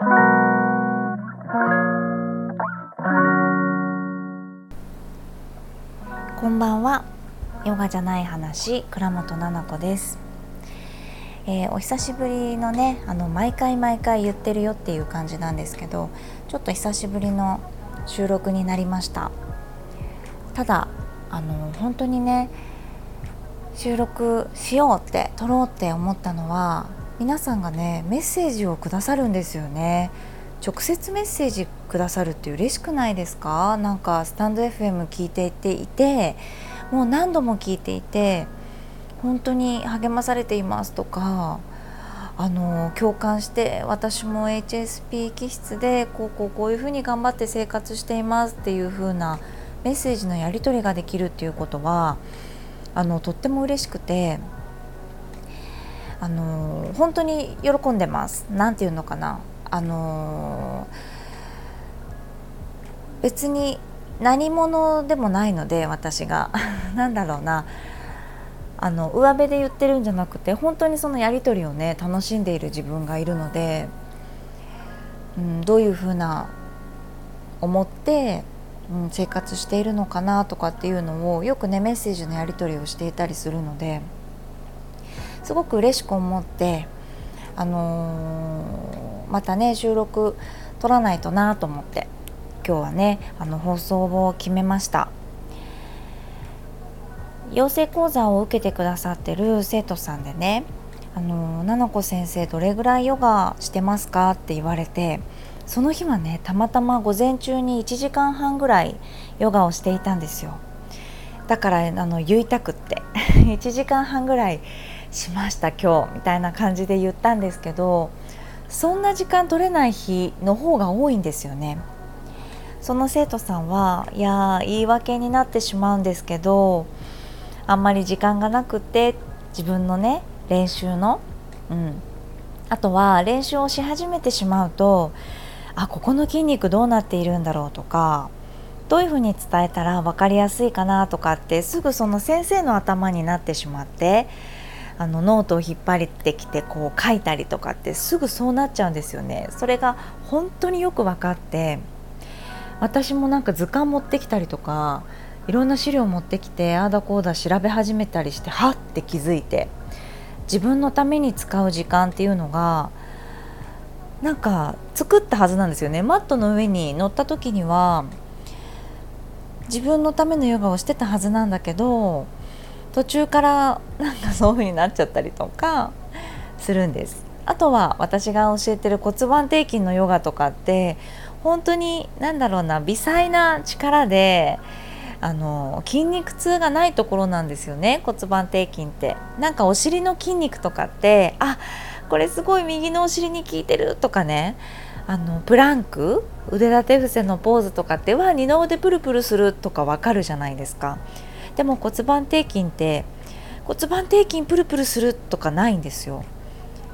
こんばんは。ヨガじゃない話倉本々子です、えー、お久しぶりのねあの毎回毎回言ってるよっていう感じなんですけどちょっと久しぶりの収録になりました。ただあの本当にね収録しようって撮ろうって思ったのは皆さんがねメッセージをくださるんですよね。直接メッセージくださるって嬉しくないですか？なんかスタンド FM 聞いていていてもう何度も聞いていて本当に励まされていますとかあの共感して私も HSP 気質でこうこうこういうふうに頑張って生活していますっていう風なメッセージのやり取りができるっていうことはあのとっても嬉しくてあの本当に喜んでます。なんていうのかな。あの、別に何者でもないので私が。なんだろうな。あの上辺で言ってるんじゃなくて本当にそのやり取りをね楽しんでいる自分がいるので、うん、どういうふうな思って、うん、生活しているのかなとかっていうのをよくねメッセージのやり取りをしていたりするのですごく嬉しく思ってあのー、またね収録撮らないとなと思って今日はねあの放送を決めました養成講座を受けてくださってる生徒さんでね「あのななこ先生どれぐらいヨガしてますか?」って言われてその日はねたまたま午前中に1時間半ぐらいヨガをしていたんですよだからあの言いたくって 1時間半ぐらいしました今日みたいな感じで言ったんですけどそんな時間取れない日の方が多いんですよね。その生徒さんはいや言い訳になってしまうんですけどあんまり時間がなくて自分のね練習の、うん、あとは練習をし始めてしまうとあここの筋肉どうなっているんだろうとかどういうふうに伝えたら分かりやすいかなとかってすぐその先生の頭になってしまってあのノートを引っ張ってきてこう書いたりとかってすぐそうなっちゃうんですよね。それが本当によく分かって私もなんか図鑑持ってきたりとかいろんな資料持ってきてああだこうだ調べ始めたりしてはって気づいて自分のために使う時間っていうのがなんか作ったはずなんですよねマットの上に乗った時には自分のためのヨガをしてたはずなんだけど途中からなんかそういう風になっちゃったりとかするんです。あとは私が教えてる骨盤底筋のヨガとかって本当に何だろうな微細な力であの筋肉痛がないところなんですよね骨盤底筋って。なんかお尻の筋肉とかってあこれすごい右のお尻に効いてるとかね。あのプランク腕立て伏せのポーズとかってわ二の腕プルプルするとかわかるじゃないですか。でも骨盤底筋って骨盤底筋プルプルするとかないんですよ。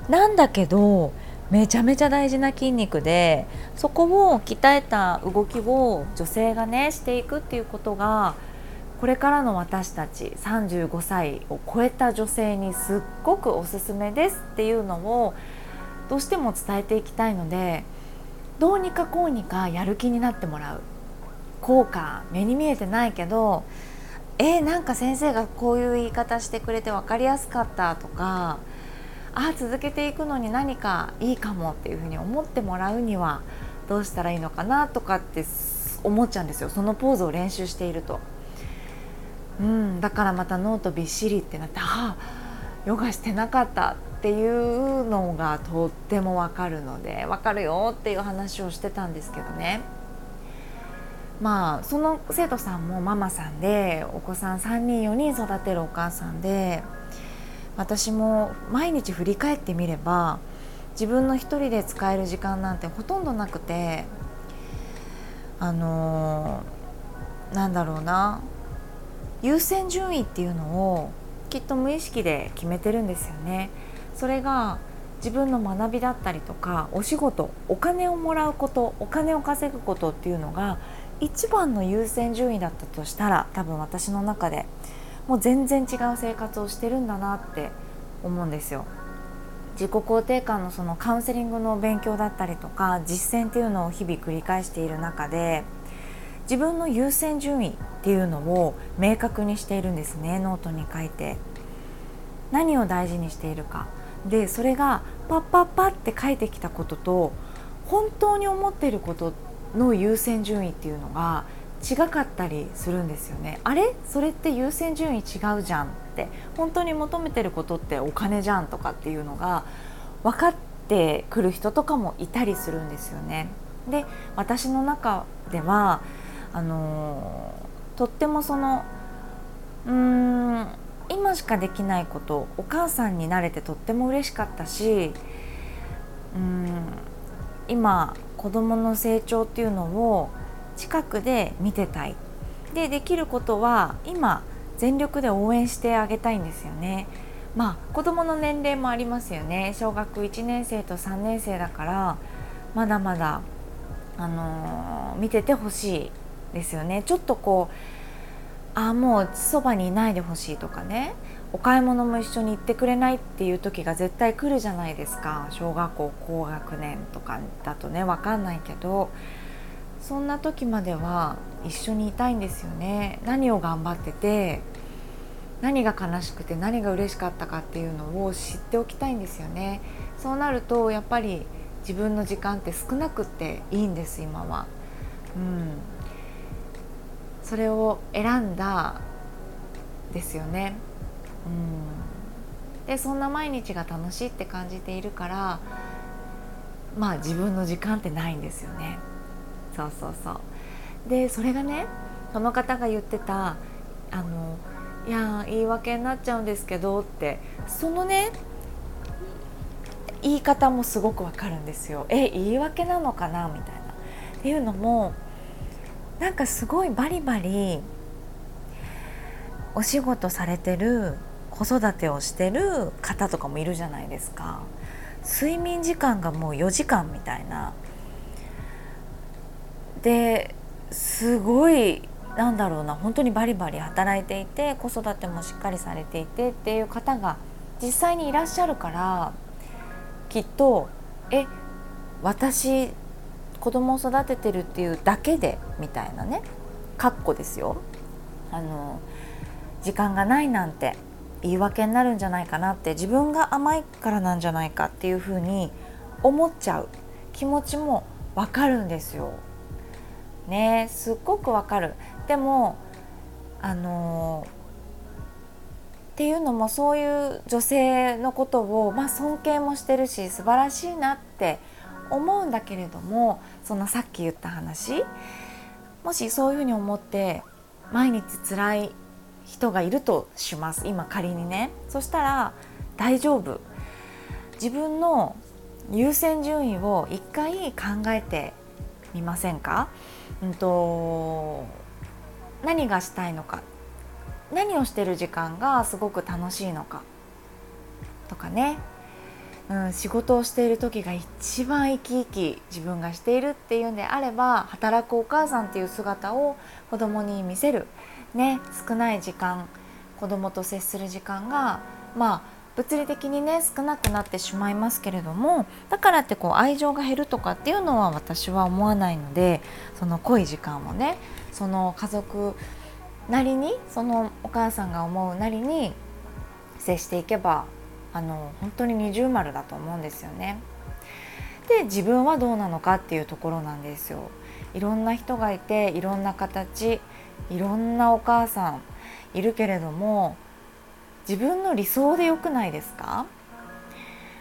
なんだけどめちゃめちゃ大事な筋肉でそこを鍛えた動きを女性がねしていくっていうことがこれからの私たち35歳を超えた女性にすっごくおすすめですっていうのをどうしても伝えていきたいのでどうにかこうにかやる気になってもらう。効果目に見えてないけどえー、なんか先生がこういう言い方してくれて分かりやすかったとかあ続けていくのに何かいいかもっていうふうに思ってもらうにはどうしたらいいのかなとかって思っちゃうんですよそのポーズを練習していると。うん、だからまたノートびっしりってなってあヨガしてなかったっていうのがとってもわかるのでわかるよっていう話をしてたんですけどね。まあその生徒さんもママさんでお子さん3人4人育てるお母さんで私も毎日振り返ってみれば自分の一人で使える時間なんてほとんどなくてあのー、なんだろうな優先順位っていうのをきっと無意識で決めてるんですよね。それが自分の学びだったりとかお仕事お金をもらうことお金を稼ぐことっていうのが一番の優先順位だったとしたら多分私の中でもう全然違う生活をしてるんだなって思うんですよ。自己肯定感のそのカウンセリングの勉強だったりとか実践っていうのを日々繰り返している中で自分の優先順位っていうのを明確にしているんですねノートに書いて何を大事にしているかでそれがパッパッパって書いてきたことと本当に思っていることの優先順位っていうのが違かったりするんですよね。あれ？それって優先順位違うじゃんって。本当に求めてることってお金じゃんとかっていうのが分かってくる人とかもいたりするんですよね。で私の中ではあのとってもそのうーん今しかできないことお母さんになれてとっても嬉しかったしうん今子どもの成長っていうのを近くで見てたい。でできることは今全力で応援してあげたいんですよね。まあ子どもの年齢もありますよね。小学1年生と3年生だからまだまだ、あのー、見ててほしいですよね。ちょっとこうああもうそばにいないでほしいとかね。お買い物も一緒に行ってくれないっていう時が絶対来るじゃないですか。小学校高学年とかだとね分かんないけど。そんな時までは一緒にいたいんですよね。何を頑張ってて何が悲しくて何が嬉しかったかっていうのを知っておきたいんですよね。そうなるとやっぱり自分の時間って少なくっていいんです今は。うん。それを選んだですよね。うん。でそんな毎日が楽しいって感じているからまあ自分の時間ってないんですよね。そうそうそう。でそれがねその方が言ってたあのいや言い訳になっちゃうんですけどってそのね言い方もすごくわかるんですよ。え言い訳なのかな？みたいな。っていうのもなんかすごいバリバリお仕事されてる子育てをしてる方とかもいるじゃないですか。睡眠時間がもう4時間みたいな。ですごいなんだろうな本当にバリバリ働いていて子育てもしっかりされていてっていう方が実際にいらっしゃるからきっとえ私子供を育ててるっていうだけでみたいなねかっこですよ。あの時間がないなんて。言い訳になるんじゃないかなって自分が甘いからなんじゃないかっていうふうに思っちゃう気持ちもわかるんですよ。ねすっごくわかるでもあのっていうのもそういう女性のことを、まあ、尊敬もしてるし素晴らしいなって思うんだけれどもそのさっき言った話もしそういうふうに思って毎日辛い人がいるとします。今仮にね。そしたら大丈夫。自分の優先順位を一回考えてみませんか？うんと何がしたいのか？何をしてる時間がすごく楽しいのか？とかね、うん、仕事をしている時が一番生き生き自分がしているっていうんであれば働くお母さんっていう姿を子供に見せる、ね、少ない時間子供と接する時間がまあ物理的にね少なくなってしまいますけれどもだからってこう愛情が減るとかっていうのは私は思わないのでその濃い時間をねその家族なりにそのお母さんが思うなりに接していけばあの本当に二重丸だと思うんですよね。で自分はどうなのかっていうところなんですよ。いろんな人がいていろんな形いろんなお母さんいるけれども自分の理想でよくないですか？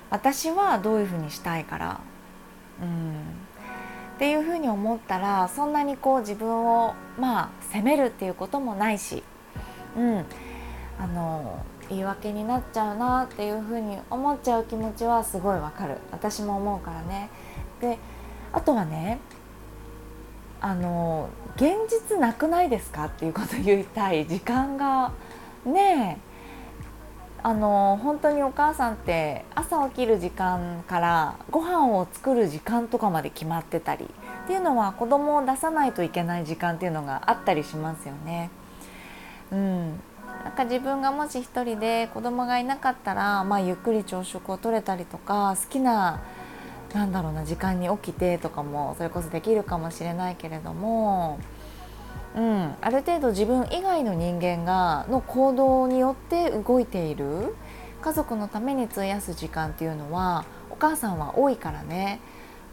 私はどういうふうにしたいから。うん。っていうふうに思ったらそんなにこう自分をまあ責めるっていうこともないし、うん、あの言い訳になっちゃうなっていうふうに思っちゃう気持ちはすごいわかる私も思うからね。であとはねあの現実なくないですかっていうことを言いたい時間がねえあの本当にお母さんって朝起きる時間からご飯を作る時間とかまで決まってたりっていうのは子供を出さないといけない時間っていうのがあったりしますよね。うん、か自分がもし一人で子供がいなかったら、まあ、ゆっくり朝食をとれたりとか好きななんだろうな時間に起きてとかもそれこそできるかもしれないけれども、うん、ある程度自分以外の人間がの行動によって動いている家族のために費やす時間っていうのはお母さんは多いからね、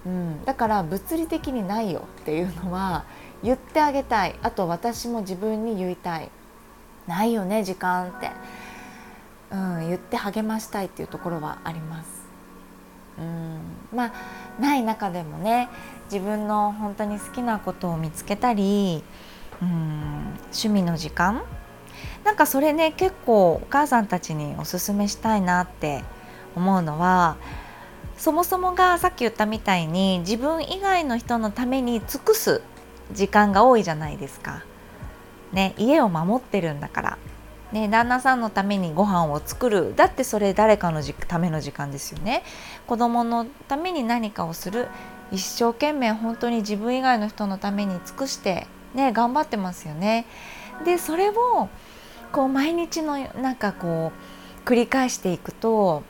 うん、だから物理的にないよっていうのは言ってあげたい。あと私も自分に言いたい。ないよね時間って、うん、言って励ましたいっていうところはあります。うんまあない中でもね自分の本当に好きなことを見つけたりうん趣味の時間なんかそれね結構お母さんたちにおすすめしたいなって思うのはそもそもがさっき言ったみたいに自分以外の人のために尽くす時間が多いじゃないですか。ね、家を守ってるんだから、ね、旦那さんのためにご飯を作る。だってそれ誰かのための時間ですよね。子供のために何かをする。一生懸命本当に自分以外の人のために尽くしてね頑張ってますよね。でそれをこう毎日のなんかこう繰り返していくと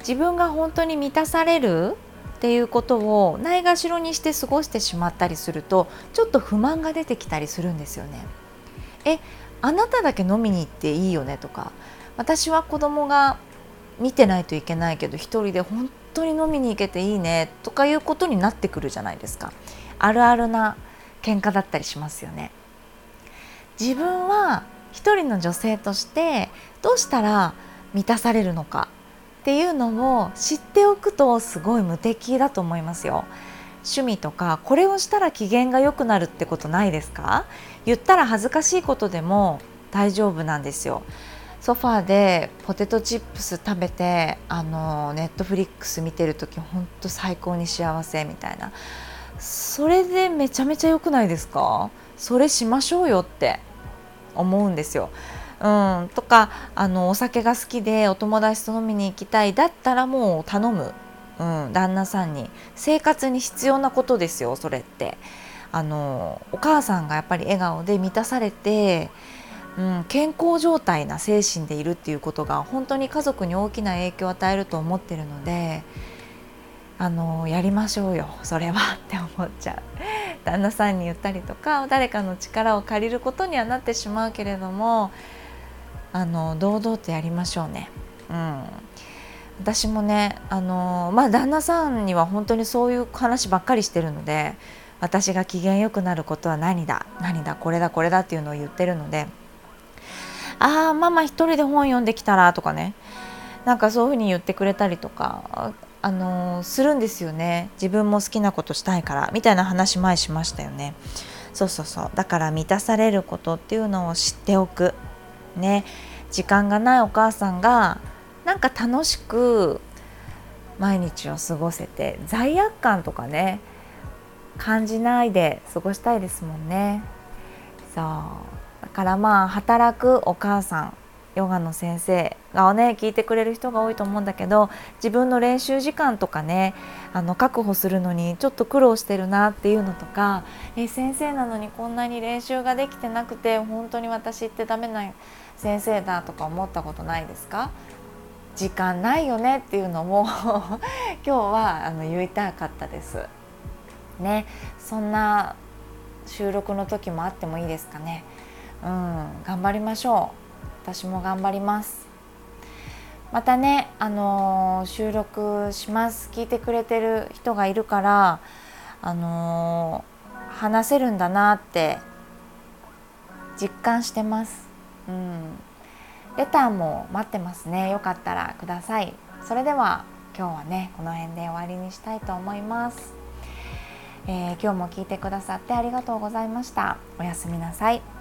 自分が本当に満たされるっていうことをないがしろにして過ごしてしまったりするとちょっと不満が出てきたりするんですよね。えあなただけ飲みに行っていいよねとか私は子供が見てないといけないけど一人で本当に飲みに行けていいねとかいうことになってくるじゃないですかあるあるな喧嘩だったりしますよね自分は一人の女性としてどうしたら満たされるのかっていうのを知っておくとすごい無敵だと思いますよ。趣味とかこれをしたら機嫌が良くなるってことないですか？言ったら恥ずかしいことでも大丈夫なんですよ。ソファーでポテトチップス食べてあのネットフリックス見てる時ほんと最高に幸せみたいなそれでめちゃめちゃ良くないですか？それしましょうよって思うんですよ。うん、とかあのお酒が好きでお友達と飲みに行きたいだったらもう頼む、うん、旦那さんに生活に必要なことですよそれって。あのお母さんがやっぱり笑顔で満たされて、うん、健康状態な精神でいるっていうことが本当に家族に大きな影響を与えると思ってるのであのやりましょうよそれはって思っちゃう。旦那さんに言ったりとか誰かの力を借りることにはなってしまうけれどもあの堂々とやりましょうね。うん。私もねあのまあ旦那さんには本当にそういう話ばっかりしてるので私が機嫌よくなることは何だ何だこれだこれだっていうのを言ってるのでああママ一人で本読んできたらとかね。なんかそういうふうに言ってくれたりとかあのするんですよね。自分も好きなことしたいからみたいな話前しましたよね。そうそうそう。だから満たされることっていうのを知っておくね時間がないお母さんがなんか楽しく毎日を過ごせて罪悪感とかね感じないで過ごしたいですもんね。そう。だからまあ働くお母さん。ヨガの先生がね聞いてくれる人が多いと思うんだけど自分の練習時間とかねあの確保するのにちょっと苦労してるなっていうのとかえ先生なのにこんなに練習ができてなくて本当に私ってダメな先生だとか思ったことないですか？時間ないよねっていうのも 今日はあの言いたかったです。ね、そんな収録の時もあってもいいですかね？うん、頑張りましょう。私も頑張ります。またねあのー、収録します。聞いてくれてる人がいるからあのー、話せるんだなって実感してます。うん。レターも待ってますね。よかったらください。それでは今日はねこの辺で終わりにしたいと思います、えー、今日も聞いてくださってありがとうございました。おやすみなさい。